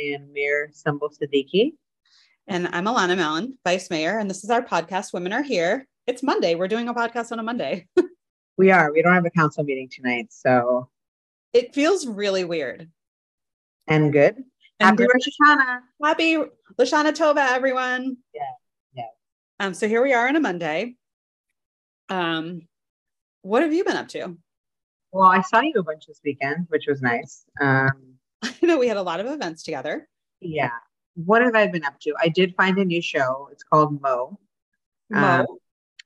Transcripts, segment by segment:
I am Mir Sumbul Siddiqui. And I'm Alana Mallon, Vice Mayor, and this is our podcast, Women Are Here. It's Monday. We're doing a podcast on a Monday. we are. We don't have a council meeting tonight, so it feels really weird. And good. And Happy Rosh Hashanah. Happy L'Shana Tova, everyone. Yeah. Yeah. Um, so here we are on a Monday. Um, what have you been up to? Well, I saw you a bunch this weekend, which was nice. Um, I know we had a lot of events together. Yeah. What have I been up to? I did find a new show. It's called Mo. Mo. Um,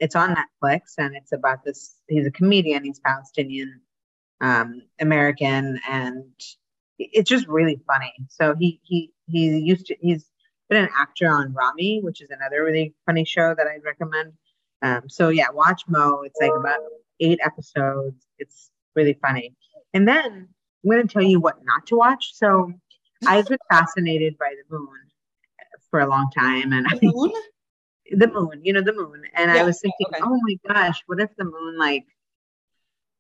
it's on Netflix and it's about this. He's a comedian. He's Palestinian um, American, and it's just really funny. So he he he used to. He's been an actor on Ramy, which is another really funny show that I'd recommend. Um, so yeah, watch Mo. It's like about eight episodes. It's really funny. And then I'm going to tell you what not to watch. So I've been fascinated by the moon for a long time, and the moon, I, the moon, you know, the moon. And yeah, I was thinking, okay. oh my gosh, what if the moon like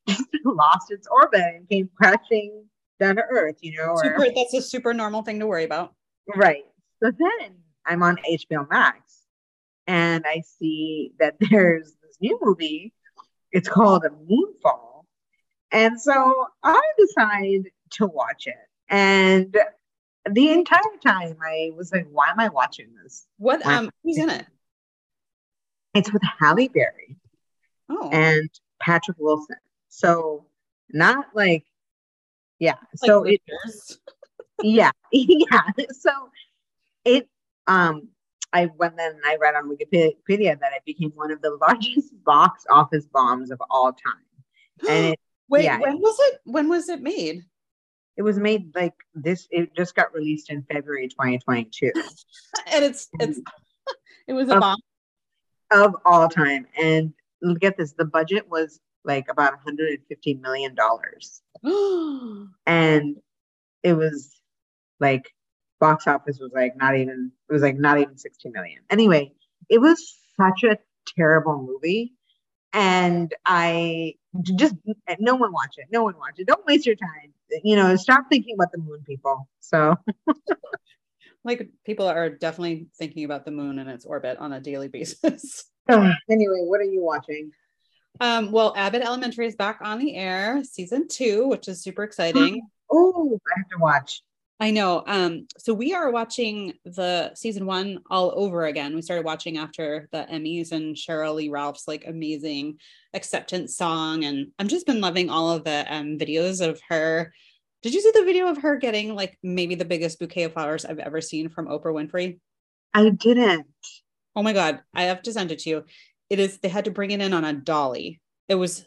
lost its orbit and came crashing down to Earth? You know, super, or, that's a super normal thing to worry about, right? So then I'm on HBO Max, and I see that there's this new movie. It's called A Moonfall and so I decided to watch it. And the entire time I was like, why am I watching this? What um who's in it? It's with Halle Berry oh. and Patrick Wilson. So not like yeah. Like so it yeah, yeah. So it um I went then I read on Wikipedia that it became one of the largest box office bombs of all time. And it Wait, yeah. when was it? When was it made? It was made like this. It just got released in February 2022, and it's it's it was a of, bomb of all time. And get this: the budget was like about 150 million dollars, and it was like box office was like not even it was like not even 60 million. Anyway, it was such a terrible movie and I just no one watch it. No one watch it. Don't waste your time. You know, stop thinking about the moon, people. So, like, people are definitely thinking about the moon and its orbit on a daily basis. anyway, what are you watching? Um, well, Abbott Elementary is back on the air, season two, which is super exciting. oh, I have to watch. I know. Um, so we are watching the season one all over again. We started watching after the Emmys and Sheryl Lee Ralph's like amazing acceptance song. And I've just been loving all of the um, videos of her. Did you see the video of her getting like maybe the biggest bouquet of flowers I've ever seen from Oprah Winfrey? I didn't. Oh my God. I have to send it to you. It is, they had to bring it in on a dolly. It was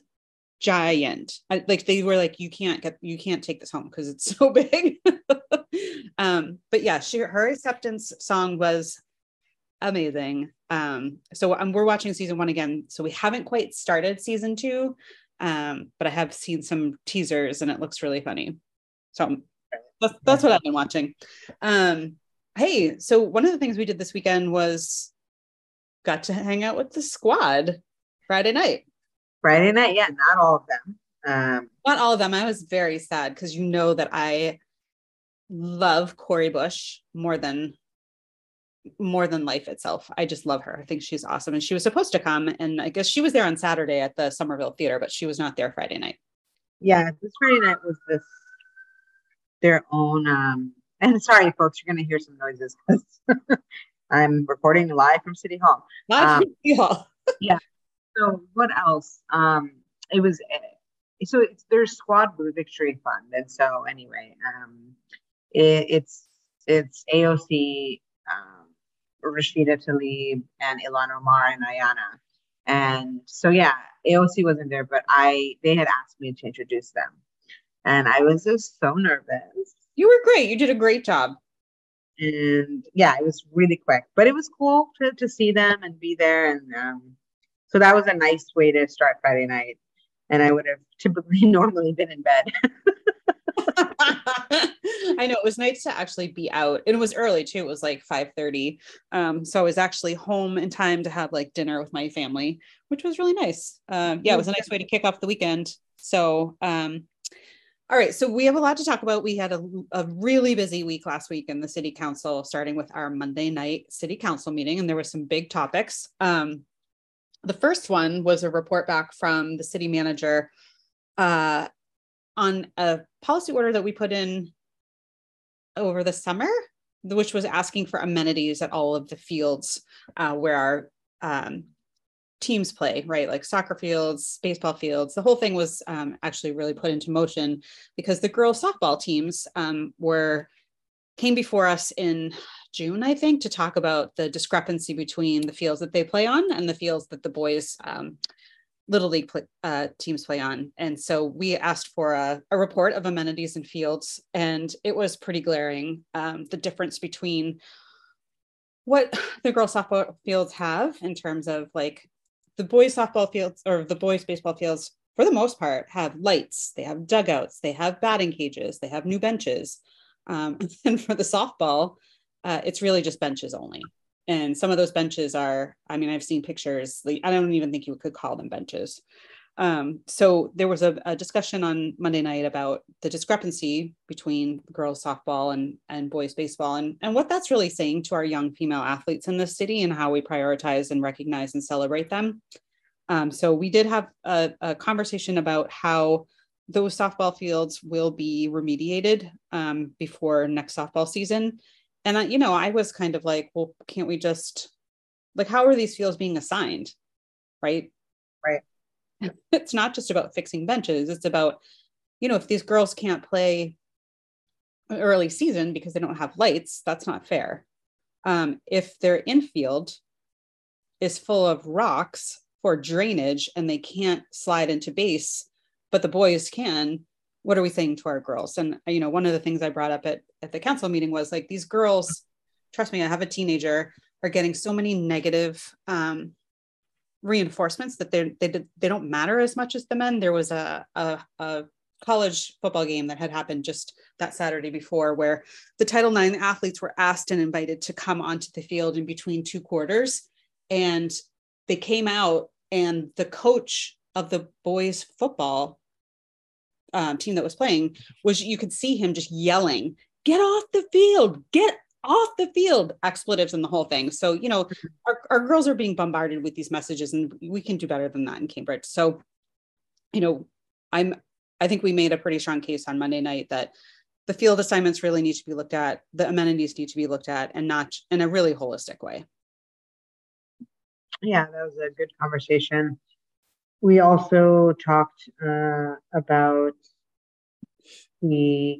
giant. I, like they were like, you can't get, you can't take this home because it's so big. Um, but yeah, she her acceptance song was amazing. Um, so um, we're watching season one again. So we haven't quite started season two, um, but I have seen some teasers and it looks really funny. So that's, that's what I've been watching. Um, hey, so one of the things we did this weekend was got to hang out with the squad Friday night. Friday night, yeah, not all of them. Um, not all of them. I was very sad because you know that I love Cori Bush more than more than life itself. I just love her. I think she's awesome. And she was supposed to come. And I guess she was there on Saturday at the Somerville Theater, but she was not there Friday night. Yeah, this Friday night was this their own um and sorry folks, you're gonna hear some noises because I'm recording live from City Hall. Live um, City Hall. yeah. So what else? Um it was so it's their Squad Blue Victory Fund. And so anyway, um it, it's it's AOC, um, Rashida Tlaib, and Ilhan Omar and Ayanna. And so yeah, AOC wasn't there, but I they had asked me to introduce them, and I was just so nervous. You were great. You did a great job. And yeah, it was really quick, but it was cool to, to see them and be there. And um, so that was a nice way to start Friday night. And I would have typically normally been in bed. I know it was nice to actually be out. It was early too. It was like 5 30. Um, so I was actually home in time to have like dinner with my family, which was really nice. Um, yeah, it was a nice way to kick off the weekend. So um, All right, so we have a lot to talk about. We had a, a, really busy week last week in the city council, starting with our Monday night city council meeting, and there were some big topics. Um, the first one was a report back from the city manager uh, on a policy order that we put in over the summer, which was asking for amenities at all of the fields uh, where our um, teams play, right? Like soccer fields, baseball fields. The whole thing was um, actually really put into motion because the girls softball teams um, were came before us in June, I think, to talk about the discrepancy between the fields that they play on and the fields that the boys um, little league play, uh, teams play on. And so we asked for a, a, report of amenities and fields, and it was pretty glaring um, the difference between what the girls softball fields have in terms of like the boys softball fields or the boys baseball fields for the most part have lights they have dugouts they have batting cages they have new benches um, and for the softball uh, it's really just benches only and some of those benches are i mean i've seen pictures like, i don't even think you could call them benches. Um, so there was a, a, discussion on monday night about the discrepancy between girls softball and, and boys baseball and, and what that's really saying to our young female athletes in the city and how we prioritize and recognize and celebrate them. Um, so we did have a, a, conversation about how those softball fields will be remediated um, before next softball season and I, you know i was kind of like well can't we just like how are these fields being assigned? Right? Right. It's not just about fixing benches. It's about you know if these girls can't play early season because they don't have lights that's not fair. Um, if their infield is full of rocks for drainage and they can't slide into base but the boys can what are we saying to our girls and you know one of the things i brought up at, at the council meeting was like these girls trust me i have a teenager are getting so many negative um, reinforcements that they they they don't matter as much as the men there was a, a, a college football game that had happened just that Saturday before, where the Title IX athletes were asked and invited to come onto the field in between two quarters. And they came out, and the coach of the boys' football um, team that was playing was you could see him just yelling, "Get off the field! Get off the field!" Expletives and the whole thing. So you know, our, our girls are being bombarded with these messages, and we can do better than that in Cambridge. So, you know, I'm I think we made a pretty strong case on Monday night that the field assignments really need to be looked at, the amenities need to be looked at, and not in a really holistic way. Yeah, that was a good conversation. We also talked uh, about the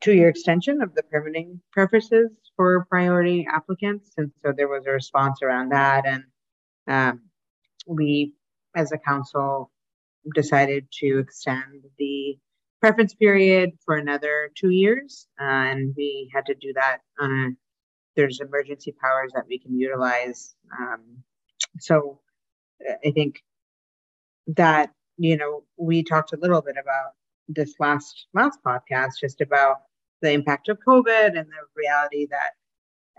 two-year extension of the permitting preferences for priority applicants, and so there was a response around that, and um, we, as a council, decided to extend the preference period for another two years, uh, and we had to do that on a there's emergency powers that we can utilize. Um, so uh, I think that you know we talked a little bit about this last last podcast just about the impact of covid and the reality that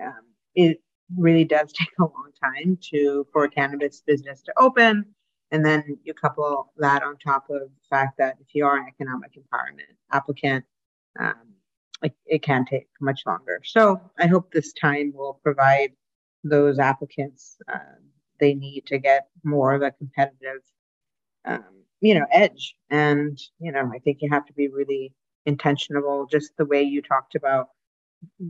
um, it really does take a long time to for a cannabis business to open. And then you couple that on top of the fact that if you are an economic empowerment applicant um, it, it can take much longer. So i hope this time will provide those applicants uh, they need to get more of a competitive um, you know, edge. And, you know, I think you have to be really intentional, just the way you talked about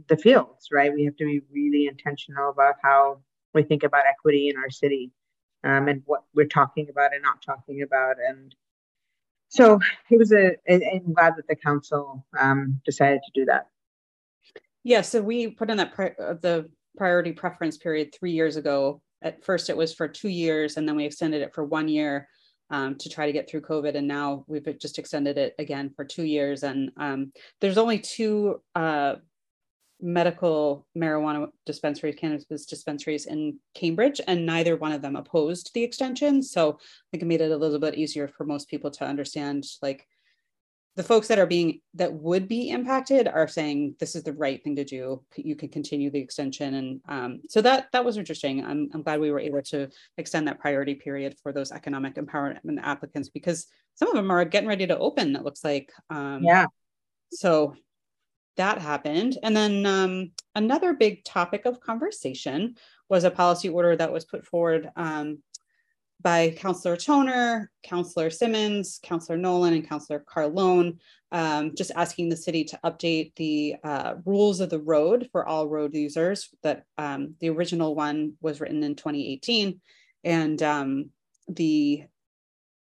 the fields, right? We have to be really intentional about how we think about equity in our city um, and what we're talking about and not talking about. And so it was a, I'm glad that the council um, decided to do that. Yeah, so we put in that pri- uh, the priority preference period three years ago. At first, it was for two years, and then we extended it for one year um, to try to get through COVID. And now we've just extended it again for two years. And um, there's only two uh, medical marijuana dispensaries, cannabis dispensaries in Cambridge, and neither one of them opposed the extension. So I think it made it a little bit easier for most people to understand like the folks that are being that would be impacted are saying this is the right thing to do. You can continue the extension, and um, so that that was interesting. I'm I'm glad we were able to extend that priority period for those economic empowerment applicants because some of them are getting ready to open. It looks like. Um, yeah. So that happened, and then um, another big topic of conversation was a policy order that was put forward um, by Councillor Toner, Councillor Simmons, Councillor Nolan, and Councillor Carlone, um, just asking the city to update the uh, rules of the road for all road users. That um, the original one was written in 2018, and um, the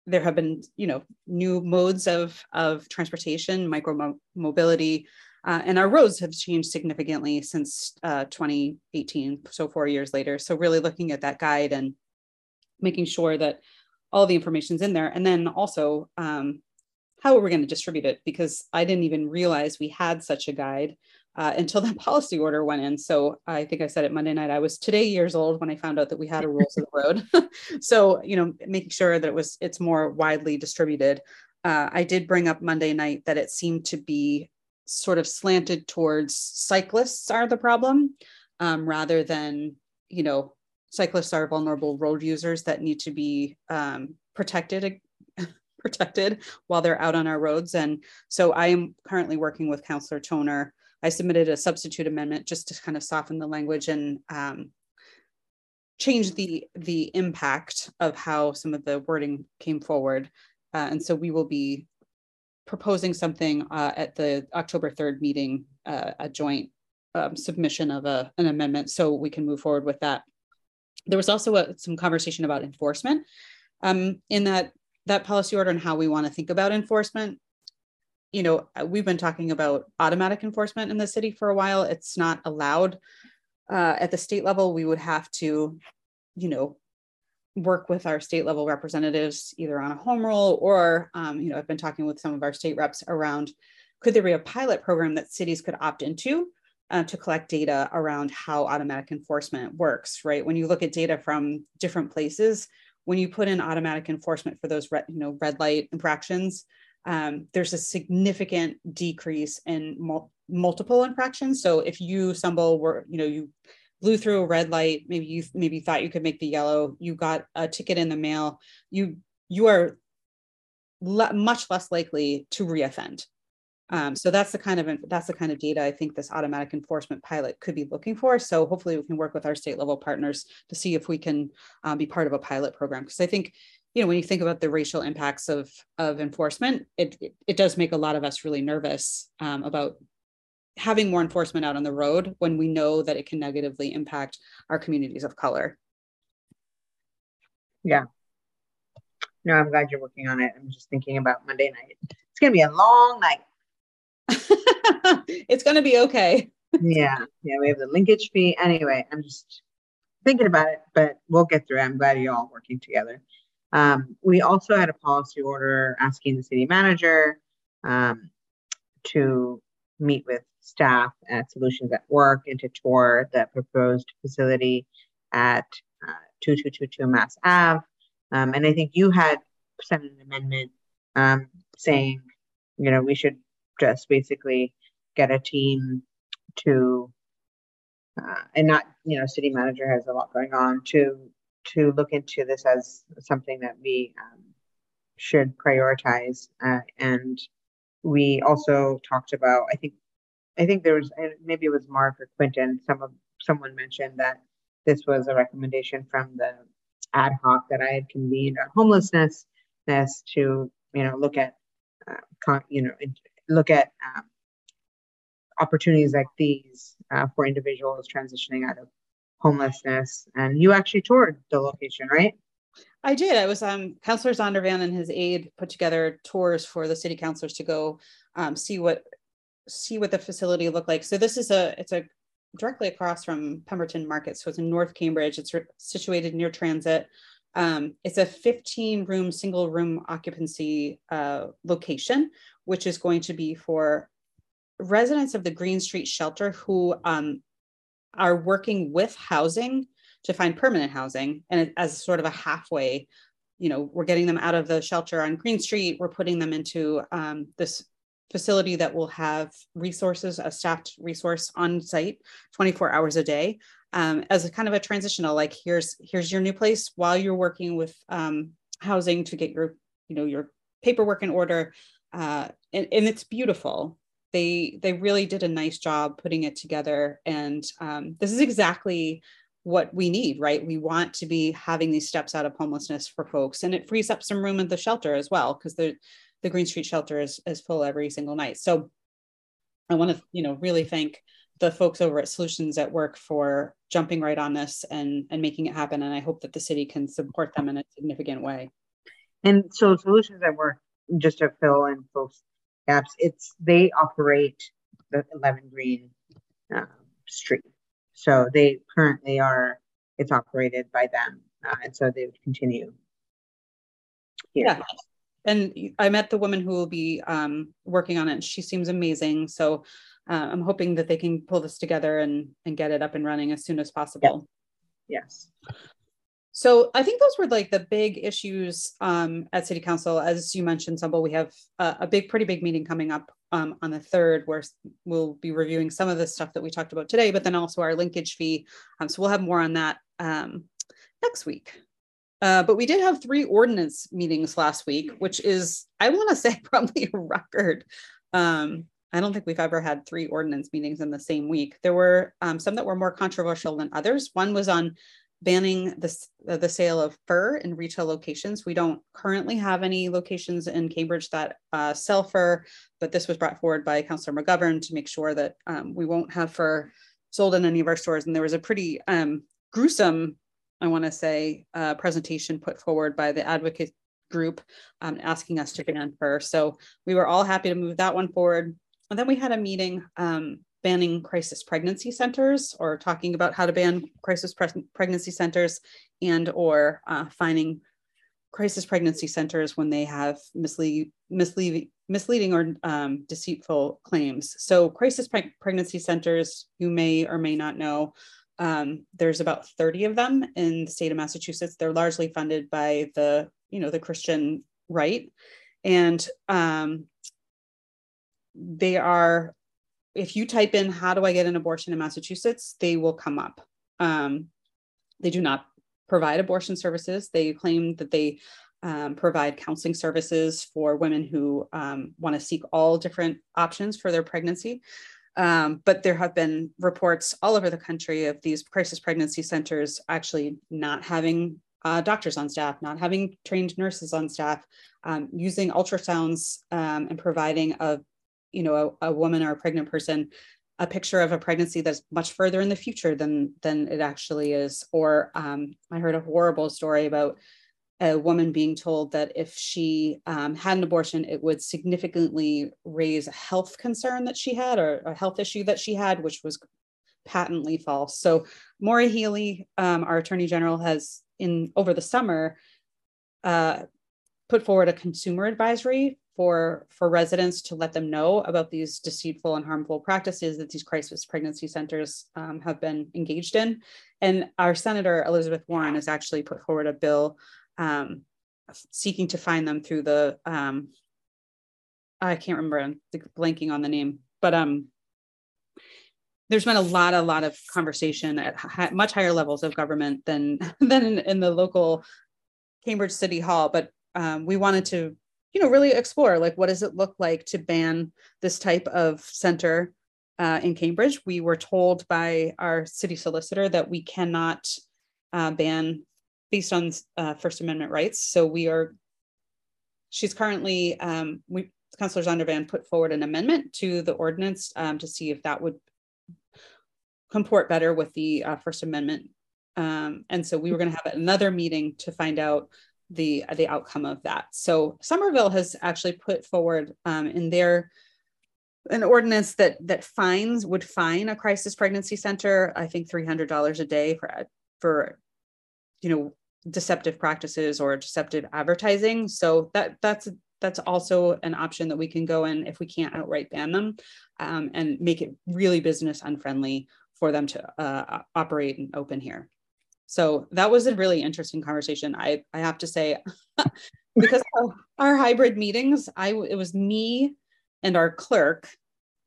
there have been you know new modes of of transportation, micro mobility. Uh, and our roads have changed significantly since uh, 2018, so four years later. So really looking at that guide and making sure that all the information's in there. And then also, um, how are we going to distribute it? Because I didn't even realize we had such a guide uh, until that policy order went in. So I think I said it Monday night. I was today years old when I found out that we had a rules of the road. so you know, making sure that it was it's more widely distributed. Uh, I did bring up Monday night that it seemed to be sort of slanted towards cyclists are the problem um, rather than you know cyclists are vulnerable road users that need to be um, protected protected while they're out on our roads. And so I am currently working with Councillor Toner. I submitted a substitute amendment just to kind of soften the language and um, change the the impact of how some of the wording came forward. Uh, and so we will be proposing something uh, at the October 3rd meeting, uh, a joint um, submission of a, an amendment so we can move forward with that there was also a, some conversation about enforcement um, in that that policy order and how we want to think about enforcement. You know, uh, we've been talking about automatic enforcement in the city for a while. It's not allowed uh, at the state level. We would have to, you know, work with our state level representatives either on a home rule or, um, you know, I've been talking with some of our state reps around could there be a pilot program that cities could opt into uh, to collect data around how automatic enforcement works, right? When you look at data from different places, when you put in automatic enforcement for those red, you know, red light infractions, um, there's a significant decrease in mul- multiple infractions. So if you stumble, were you know, you blew through a red light, maybe you maybe thought you could make the yellow, you got a ticket in the mail, you you are le- much less likely to reoffend um, so that's the kind of that's the kind of data I think this automatic enforcement pilot could be looking for. So hopefully we can work with our state level partners to see if we can um, be part of a pilot program. Because I think, you know, when you think about the racial impacts of of enforcement, it it, does make a lot of us really nervous um, about having more enforcement out on the road when we know that it can negatively impact our communities of color. Yeah. No, I'm glad you're working on it. I'm just thinking about Monday night. It's to be a long night. it's going to be okay. yeah. Yeah. We have the linkage fee. Anyway, I'm just thinking about it, but we'll get through it. I'm glad you're all working together. Um, we also had a policy order asking the city manager um, to meet with staff at Solutions at Work and to tour the proposed facility at uh, 2222 Mass Ave. Um, and I think you had sent an amendment um, saying, you know, we should just basically get a team to uh, and not you know city manager has a lot going on to to look into this as something that we um, should prioritize. Uh, and we also talked about i think i think there was maybe it was marc or quinton some of someone mentioned that this was a recommendation from the ad hoc that i had convened on homelessness to you know look at uh, con- you know look at um, opportunities like these uh, for individuals transitioning out of homelessness. And you actually toured the location, right? I did. I was um, Councillor Zondervan and his aide put together tours for the city councilors to go um, see what see what the facility looked like. So this is a it's a directly across from Pemberton Market. So it's in North Cambridge. It's re- situated near transit. Um, it's a 15 room, single room occupancy uh, location, which is going to be for residents of the Green Street shelter who um, are working with housing to find permanent housing. And as sort of a halfway you know we're getting them out of the shelter on green street. We're putting them into um, this facility that will have resources, a staffed resource on site 24 hours a day um, as a kind of a transitional, like here's here's your new place while you're working with um, housing to get your, you know, your paperwork in order. Uh, and, and it's beautiful. They they really did a nice job putting it together. And um, this is exactly what we need, right? We want to be having these steps out of homelessness for folks, and it frees up some room in the shelter as well, because the the Green Street shelter is is full every single night. So I want to, you know, really thank the folks over at Solutions at Work for jumping right on this and and making it happen. And I hope that the city can support them in a significant way. And so Solutions at Work, just to fill in folks gaps, it's they operate the 11 Green uh, Street. So they currently are, it's operated by them. Uh, and so they would continue. Here. Yeah. And I met the woman who will be um, working on it. And she seems amazing. So uh, I'm hoping that they can pull this together and, and get it up and running as soon as possible. Yes. So I think those were like the big issues um, at City Council. As you mentioned, Sumbul, we have a, a, big, pretty big meeting coming up um, on the third, where we'll be reviewing some of the stuff that we talked about today, but then also our linkage fee. Um, so we'll have more on that um, next week. Uh, but we did have three ordinance meetings last week, which is, I want to say, probably a record. Um, I don't think we've ever had three ordinance meetings in the same week. There were um, some that were more controversial than others. One was on banning the, uh, the sale of fur in retail locations. We don't currently have any locations in Cambridge that uh, sell fur, but this was brought forward by Councillor McGovern to make sure that um, we won't have fur sold in any of our stores. And there was a pretty um, gruesome, I want to say, uh, presentation put forward by the advocate group um, asking us to ban fur. So we were all happy to move that one forward. And then we had a meeting um, banning crisis pregnancy centers or talking about how to ban crisis pre- pregnancy centers and or uh, finding crisis pregnancy centers when they have mislead, mislead, misleading or um, deceitful claims. So crisis pre- pregnancy centers, you may or may not know, um, there's about 30 of them in the state of Massachusetts. They're largely funded by the, you know, the Christian right. And um, they are if you type in how do I get an abortion in Massachusetts, they will come up. Um, they do not provide abortion services. They claim that they um, provide counseling services for women who um, want to seek all different options for their pregnancy. Um, but there have been reports all over the country of these crisis pregnancy centers actually not having uh, doctors on staff, not having trained nurses on staff, um, using ultrasounds um, and providing a you know a, a woman or a pregnant person a picture of a pregnancy that's much further in the future than than it actually is. Or um, i heard a horrible story about a woman being told that if she um, had an abortion it would significantly raise a health concern that she had or a health issue that she had which was patently false. So maura healey um, our attorney general has in over the summer uh, put forward a consumer advisory for for residents to let them know about these deceitful and harmful practices that these crisis pregnancy centers um, have been engaged in. And our senator elizabeth warren has actually put forward a bill um, seeking to find them through the um, i can't remember i'm blanking on the name but um there's been a lot a lot of conversation at much higher levels of government than than in, in the local cambridge city hall but um, we wanted to you know really explore like what does it look like to ban this type of center uh, in cambridge? We were told by our city solicitor that we cannot uh, ban based on uh, first amendment rights. So we are she's currently um, we councillor zondervan put forward an amendment to the ordinance um, to see if that would comport better with the uh, first amendment. Um, and so we were going to have another meeting to find out the the outcome of that. So Somerville has actually put forward um, in their an ordinance that that fines would fine a crisis pregnancy center. I think three hundred dollars a day for for you know deceptive practices or deceptive advertising. So that that's that's also an option that we can go in if we can't outright ban them um, and make it really business unfriendly for them to uh, operate and open here. So that was a really interesting conversation. I, I have to say, because our hybrid meetings, I it was me and our clerk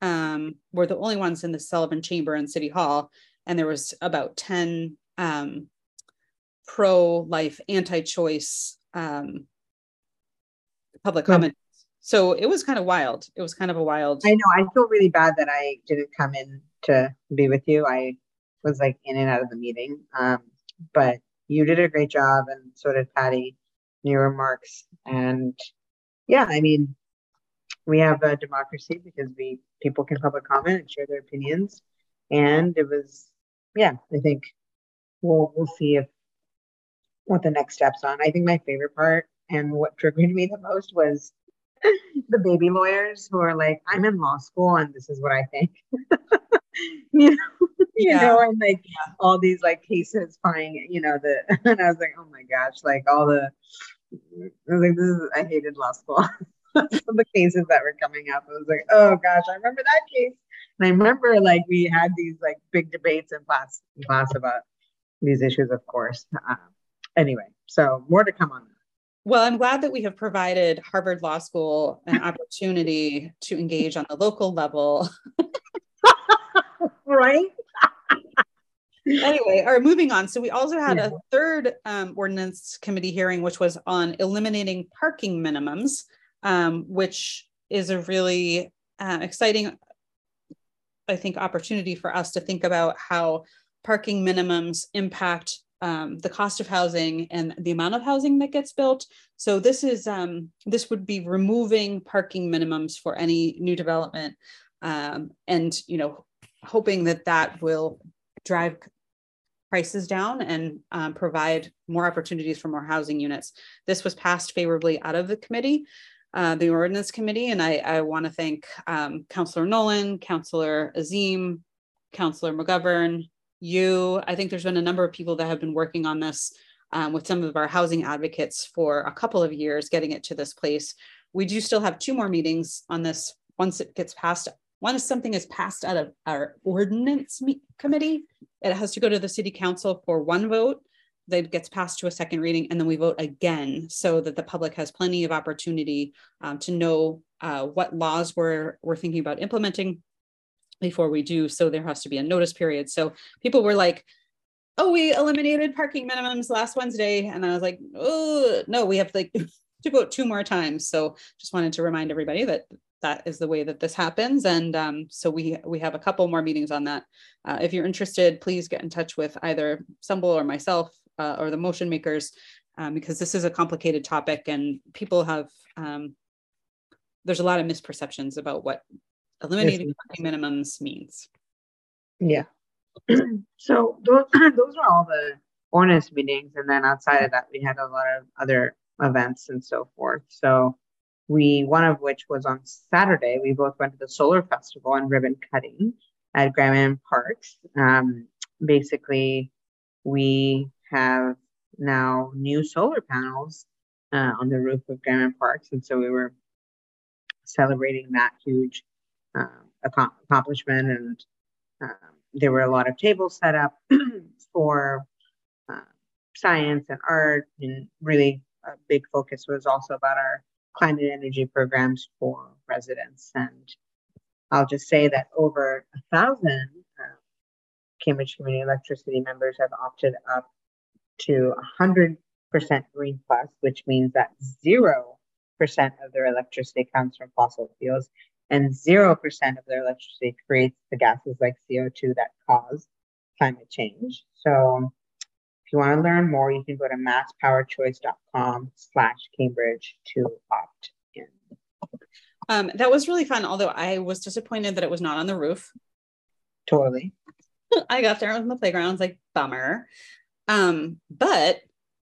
um, were the only ones in the Sullivan Chamber in City Hall, and there was about ten um, pro-life, anti-choice um, public comment. So it was kind of wild. It was kind of a wild. I know. I feel really bad that I didn't come in to be with you. I was like in and out of the meeting. Um, but you did a great job, and so did Patty. New remarks, and yeah, I mean, we have a democracy because we people can public comment and share their opinions, and it was yeah. I think we'll we'll see if what the next steps on. I think my favorite part and what triggered me the most was the baby lawyers who are like, I'm in law school and this is what I think. you know, you yeah. know, and like yeah. all these like cases finding, you know, the and I was like, oh my gosh, like all the I was like, this is I hated law school. the cases that were coming up. I was like, oh gosh, I remember that case. And I remember like we had these like big debates in class in class about these issues, of course. Um, anyway, so more to come on that. Well, I'm glad that we have provided Harvard Law School an opportunity to engage on the local level. Right? anyway, or moving on. So we also had yeah. a third um, ordinance committee hearing, which was on eliminating parking minimums, um, which is a really uh, exciting, I think, opportunity for us to think about how parking minimums impact um, the cost of housing and the amount of housing that gets built. So this is um, this would be removing parking minimums for any new development, um, and you know, hoping that that will drive prices down and um, provide more opportunities for more housing units. This was passed favorably out of the committee. Uh, the ordinance committee, and I, I want to thank um, Councillor Nolan, Councillor Azeem, Councillor McGovern, you. I think there's been a number of people that have been working on this um, with some of our housing advocates for a couple of years, getting it to this place. We do still have two more meetings on this once it gets passed. Once something is passed out of our ordinance committee, it has to go to the city council for one vote that gets passed to a second reading and then we vote again so that the public has plenty of opportunity um, to know uh, what laws we're, we're thinking about implementing before we do. So there has to be a notice period. So people were like, oh, we eliminated parking minimums last Wednesday. And I was like, oh, no, we have like to vote two more times. So just wanted to remind everybody that that is the way that this happens. And um, so we we have a couple more meetings on that. Uh, if you're interested, please get in touch with either Sumbul or myself uh, or the motion makers, um, because this is a complicated topic and people have, um, there's a lot of misperceptions about what eliminating yes. minimums means. Yeah. so those those are all the ordinance meetings, and then outside of that, we had a lot of other events and so forth. So we one of which was on Saturday. We both went to the solar festival and ribbon cutting at Graham Parks. Um, basically, we have now new solar panels uh, on the roof of Graham Parks, and so we were celebrating that huge uh, accomplishment. And um, there were a lot of tables set up for uh, science and art. And really, a big focus was also about our climate energy programs for residents. And I'll just say that over a thousand uh, Cambridge Community Electricity members have opted up to 100% Green Plus, which means that 0% of their electricity comes from fossil fuels and 0% of their electricity creates the gases like CO2 that cause climate change. So you want to learn more, you can go to masspowerchoice.com slash Cambridge to opt in. Um, that was really fun, although I was disappointed that it was not on the roof. Totally. I got there on the playground. I was like, bummer. Um, but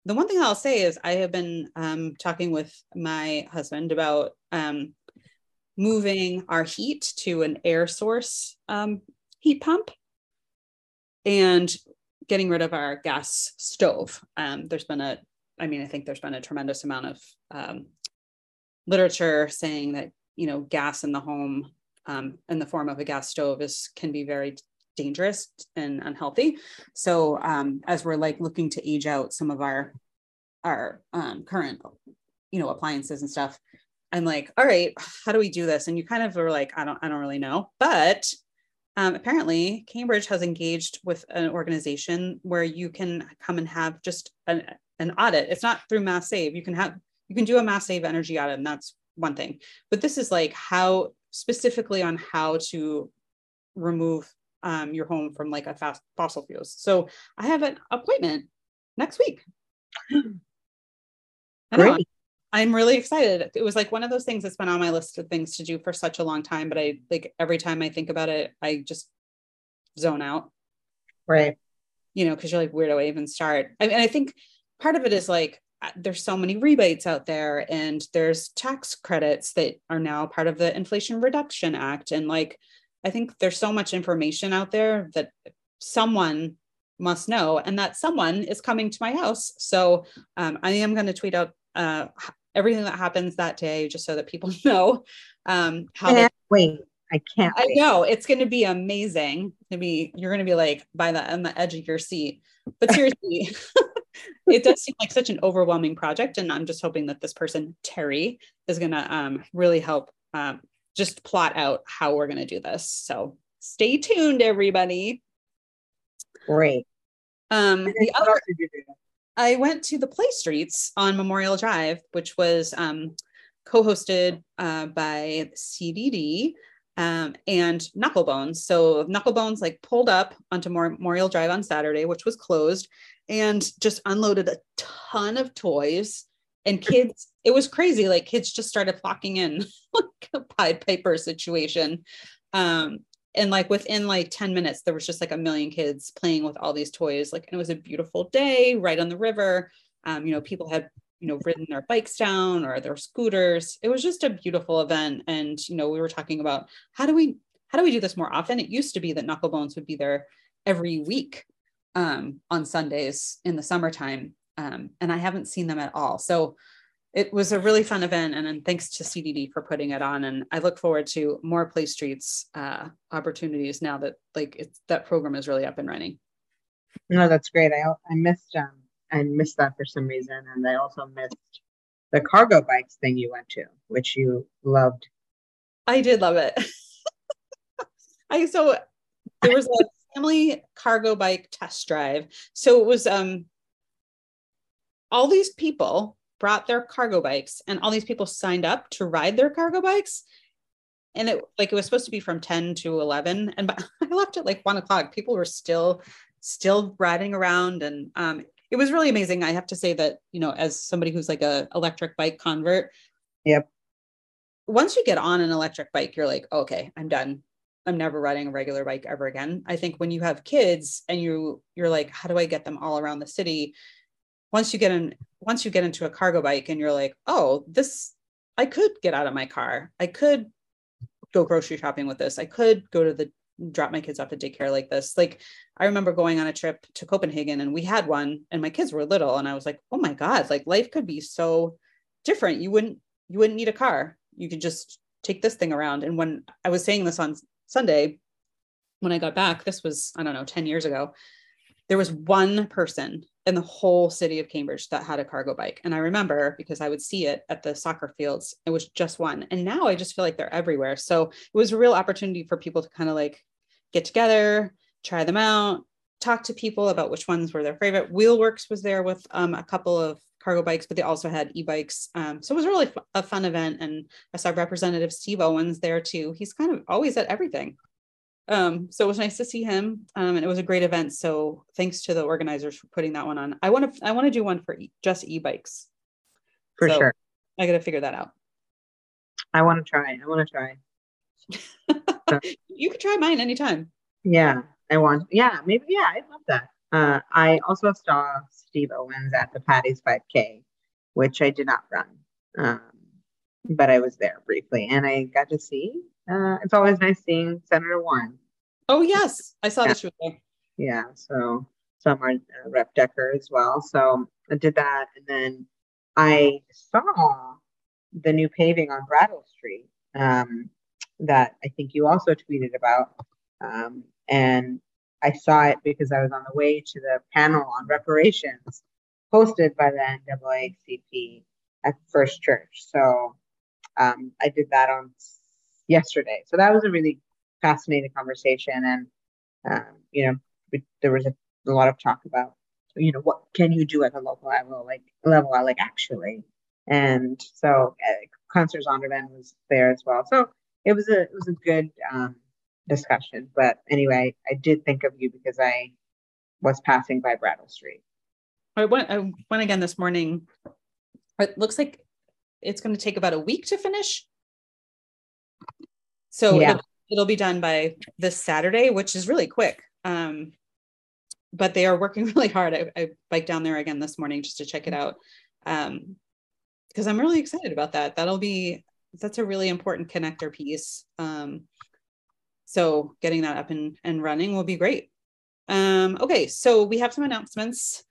the one thing I'll say is I have been um, talking with my husband about um, moving our heat to an air source um, heat pump and getting rid of our gas stove. Um, there's been a, I mean, I think there's been a tremendous amount of um, literature saying that, you know, gas in the home um, in the form of a gas stove is can be very dangerous and unhealthy. So um, as we're like looking to age out some of our our um, current, you know, appliances and stuff, I'm like, all right, how do we do this? And you kind of were like, I don't, I don't really know. But um, apparently, Cambridge has engaged with an organization where you can come and have just an, an audit. It's not through Mass Save. You can have you can do a Mass Save energy audit, and that's one thing. But this is like how specifically on how to remove um, your home from like a fast fossil fuels. So I have an appointment next week. Great. I'm really excited. It was like one of those things that's been on my list of things to do for such a long time, but I like every time I think about it, I just zone out. Right. You know, because you're like, where do I even start? I mean, I think part of it is like uh, there's so many rebates out there and there's tax credits that are now part of the Inflation Reduction Act. And like, I think there's so much information out there that someone must know, and that someone is coming to my house. So um, I am going to tweet out uh, everything that happens that day, just so that people know um, how. Can't they, wait! I can't. I know it's going to be amazing. To be, you're going to be like by the on the edge of your seat. But seriously, it does seem like such an overwhelming project, and I'm just hoping that this person Terry is going to um, really help um, just plot out how we're going to do this. So stay tuned, everybody. Great. Um, the other, I went to the Play Streets on Memorial Drive, which was um, co-hosted uh, by CDD um, and Knucklebones. So Knucklebones like pulled up onto Memorial Drive on Saturday, which was closed, and just unloaded a ton of toys. And kids, it was crazy. Like kids just started flocking in, like a Pied Piper situation. Um, and like within like 10 minutes there was just like a million kids playing with all these toys like and it was a beautiful day right on the river. Um, you know people had you know ridden their bikes down or their scooters. It was just a beautiful event and you know we were talking about how do we how do we do this more often? It used to be that knucklebones would be there every week um, on sundays in the summertime um, and i haven't seen them at all. So it was a really fun event and, and thanks to cdd for putting it on and i look forward to more play streets uh, opportunities now that like it's that program is really up and running. No that's great. I i missed um i missed that for some reason and i also missed the cargo bikes thing you went to which you loved. I did love it. I so there was a family cargo bike test drive. So it was um all these people brought their cargo bikes and all these people signed up to ride their cargo bikes. And it like it was supposed to be from 10 to 11 and i left at like one o'clock. People were still still riding around and um, it was really amazing. I have to say that you know as somebody who's like a electric bike convert yep. once you get on an electric bike you're like okay i'm done. I'm never riding a regular bike ever again. I think when you have kids and you you're like how do i get them all around the city once you get in once you get into a cargo bike and you're like oh this i could get out of my car. I could go grocery shopping with this. I could go to the drop my kids off at daycare like this. Like i remember going on a trip to copenhagen and we had one and my kids were little and i was like oh my god like life could be so different. You wouldn't you wouldn't need a car. You could just take this thing around. And when i was saying this on sunday when i got back this was i don't know 10 years ago there was one person in the whole city of Cambridge that had a cargo bike. And I remember because I would see it at the soccer fields, it was just one. And now I just feel like they're everywhere. So it was a real opportunity for people to kind of like get together, try them out, talk to people about which ones were their favorite. Wheelworks was there with um, a couple of cargo bikes, but they also had e-bikes. Um, so it was really a fun event. And I saw Representative Steve Owens there too. He's kind of always at everything. Um, so it was nice to see him, um, and it was a great event. So thanks to the organizers for putting that one on. I want to I want to do one for e- just e-bikes. For so sure, I got to figure that out. I want to try. I want to try. you can try mine anytime. Yeah, I want. Yeah, maybe. Yeah, I love that. Uh, I also saw Steve Owens at the Patty's 5K, which I did not run, um, but I was there briefly, and I got to see uh, it's always nice seeing Senator Warren. Oh yes, I saw yeah. this there. Yeah, so some are uh, Rep Decker as well. So I did that, and then I saw the new paving on Brattle Street um, that I think you also tweeted about, um, and I saw it because I was on the way to the panel on reparations hosted by the NAACP at First Church. So um, I did that on yesterday. So that was a really fascinating conversation. And, um, you know, we, there was a, a, lot of talk about, you know, what can you do at the local level, like level, like actually. And so uh, Councillor Zondervan was there as well. So it was a, it was a good um, discussion. But anyway, I did think of you because I was passing by Brattle Street. I went, I went again this morning. It looks like it's going to take about a week to finish. So yeah. it'll, it'll, be done by this Saturday, which is really quick. Um, but they are working really hard. I, I biked down there again this morning just to check it out. Um, because I'm really excited about that. That'll be that's a really important connector piece. Um, so getting that up and, and running will be great. Um, okay, so we have some announcements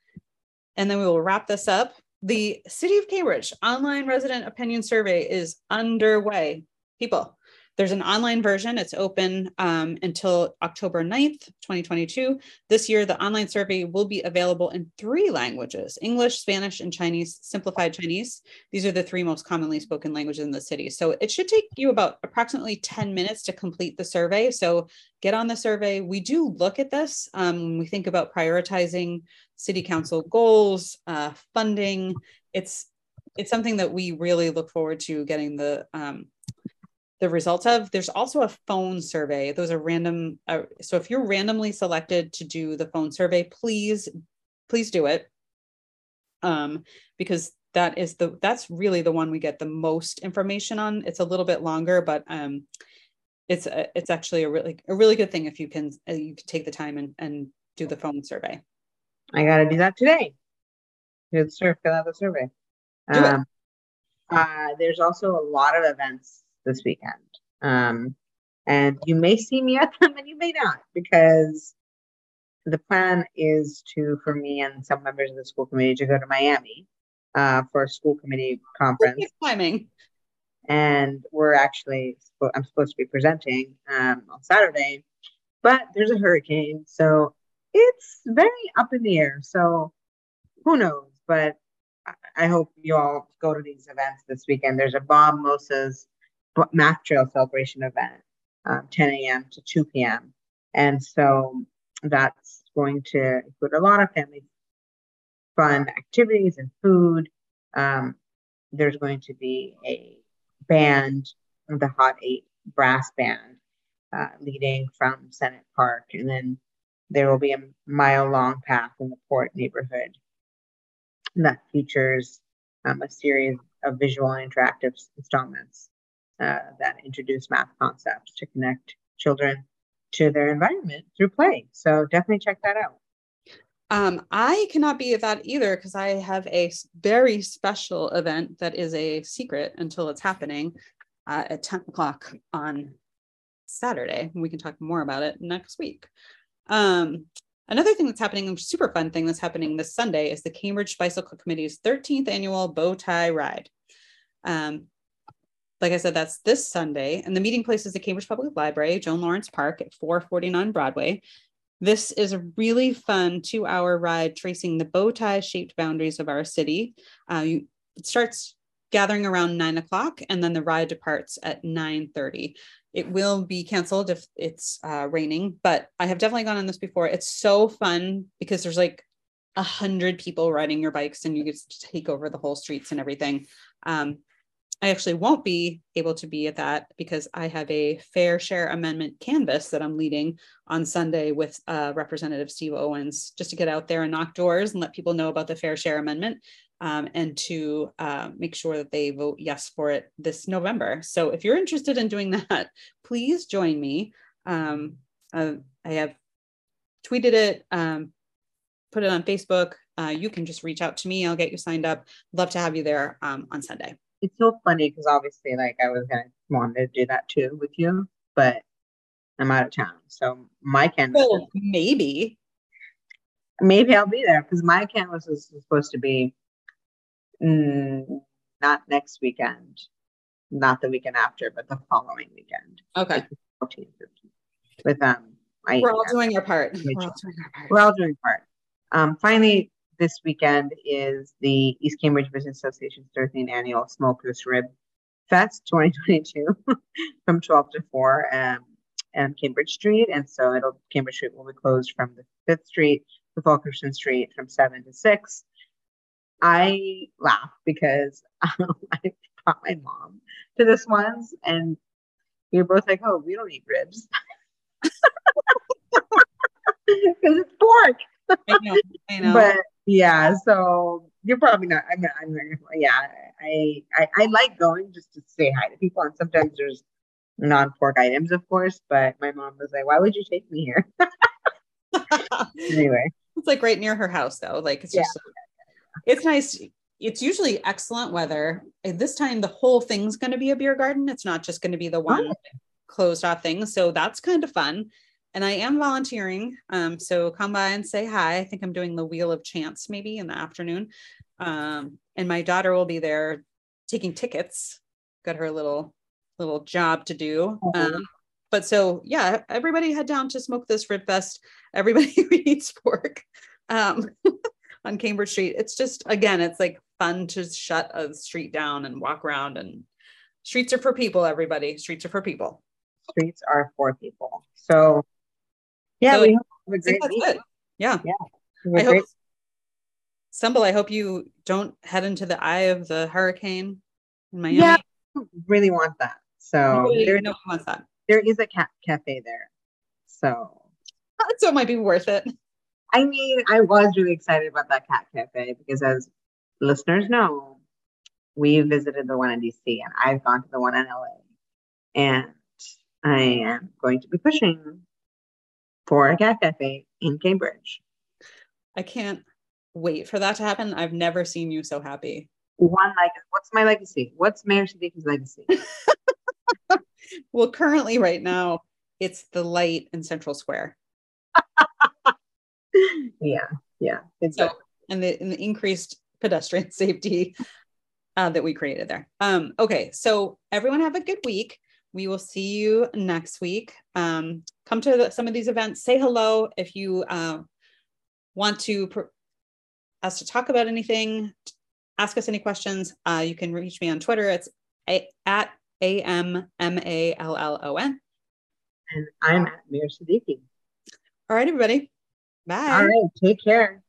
and then we will wrap this up. The City of Cambridge online resident opinion survey is underway. People, there's an online version. It's open um, until October 9th, 2022. This year, the online survey will be available in three languages English, Spanish, and Chinese, simplified Chinese. These are the three most commonly spoken languages in the city. So it should take you about approximately 10 minutes to complete the survey. So get on the survey. We do look at this um, when we think about prioritizing city council goals, uh, funding. It's it's something that we really look forward to getting the um, the results of. There's also a phone survey. Those are random. Uh, so if you're randomly selected to do the phone survey, please, please do it. Um, because that is the that's really the one we get the most information on. It's a little bit longer, but um, it's a, it's actually a really a really good thing if you can uh, you can take the time and and do the phone survey. I got to do that today. Do the survey, fill out the survey. Um, uh, there's also a lot of events this weekend. Um, and you may see me at them and you may not because the plan is to for me and some members of the school committee to go to Miami uh, for a school committee conference. Timing. And we're actually I'm supposed to be presenting um, on Saturday, but there's a hurricane, so it's very up in the air. So who knows? But I hope you all go to these events this weekend. There's a Bob Moses math trail celebration event, um, 10 a.m. to 2 p.m. And so that's going to include a lot of family fun activities and food. Um, there's going to be a band, the Hot Eight brass band, uh, leading from Sennott Park. And then there will be a mile long path in the Port neighborhood that features um, a series of visual and interactive installments uh, that introduce math concepts to connect children to their environment through play. So definitely check that out. Um, I cannot be at that either because I have a very special event that is a secret until it's happening uh, at 10 o'clock on Saturday. We can talk more about it next week. Um, another thing that's happening, a super fun thing that's happening this Sunday, is the Cambridge Bicycle Committee's 13th annual bow tie ride. Um, like I said, that's this Sunday. And the meeting place is the Cambridge Public Library, Joan Lorentz Park at 449 Broadway. This is a really fun two hour ride tracing the bow tie shaped boundaries of our city. Uh, you, it starts gathering around nine o'clock and then the ride departs at 9.30 it will be canceled if it's uh, raining but i have definitely gone on this before it's so fun because there's like a hundred people riding your bikes and you get to take over the whole streets and everything um, I actually won't be able to be at that because I have a fair share amendment canvas that I'm leading on Sunday with uh, Representative Steve Owens, just to get out there and knock doors and let people know about the fair share amendment um, and to uh, make sure that they vote yes for it this November. So if you're interested in doing that, please join me. Um, uh, I have tweeted it, um, put it on Facebook. Uh, you can just reach out to me. I'll get you signed up. Love to have you there um, on Sunday it's so funny because obviously, like, I was gonna want to do that too with you, but I'm out of town, so my canvas. Well, maybe. Maybe I'll be there because my canvas is supposed to be mm, not next weekend, not the weekend after, but the following weekend. Okay. 14, 15, with um, I, we're all doing our part. We're all doing our part. We're all doing part. Um, finally, this weekend is the East Cambridge Business Association's 13th annual Smokeless Rib Fest 2022 from 12 to 4 um, on Cambridge Street. And so it'll Cambridge Street will be closed from the 5th Street to Fulkerson Street from 7 to 6. I laugh because um, I brought my mom to this once and we were both like, oh, we don't eat ribs. Because it's pork. I know. I know. But yeah, so you're probably not. I'm. I'm. Yeah, I, I. I like going just to say hi to people, and sometimes there's non-pork items, of course. But my mom was like, "Why would you take me here?" anyway, it's like right near her house, though. Like it's just. Yeah. It's nice. It's usually excellent weather. And this time, the whole thing's going to be a beer garden. It's not just going to be the one oh. closed off thing. So that's kind of fun and I am volunteering. Um, so come by and say hi. I think I'm doing the Wheel of Chance maybe in the afternoon. Um, and my daughter will be there taking tickets. Got her little little job to do. Mm-hmm. Um, but so yeah, everybody head down to Smokeless Rib Fest. Everybody eats pork um, on Cambridge Street. It's just again, it's like fun to shut a street down and walk around. And streets are for people. Everybody, streets are for people. Streets are for people. So yeah, so we have a great week. Yeah. Yeah. I hope Sumbul, I hope you don't head into the eye of the hurricane in Miami. Yeah, really want that. So really, there, no one wants that. There is a cat cafe there. So so it might be worth it. I mean, I was really excited about that cat cafe because as listeners know, we visited the one in DC and I've gone to the one in LA. And I am going to be pushing for a cat cafe in Cambridge. I can't wait for that to happen. I've never seen you so happy. One like what's my legacy? What's Mayor Siddiqui's legacy? well, currently right now it's the light in Central Square. yeah, yeah. So, and the, and the increased pedestrian safety uh, that we created there. Um, okay, so everyone have a good week. We will see you next week. Um, come to the, some of these events, say hello if you uh, want to pr- us to talk about anything, ask us any questions. Uh, you can reach me on Twitter. It's a- at A M M A L L O N. And I'm at Mir Siddiqui. All right, everybody. Bye. All right. Take care.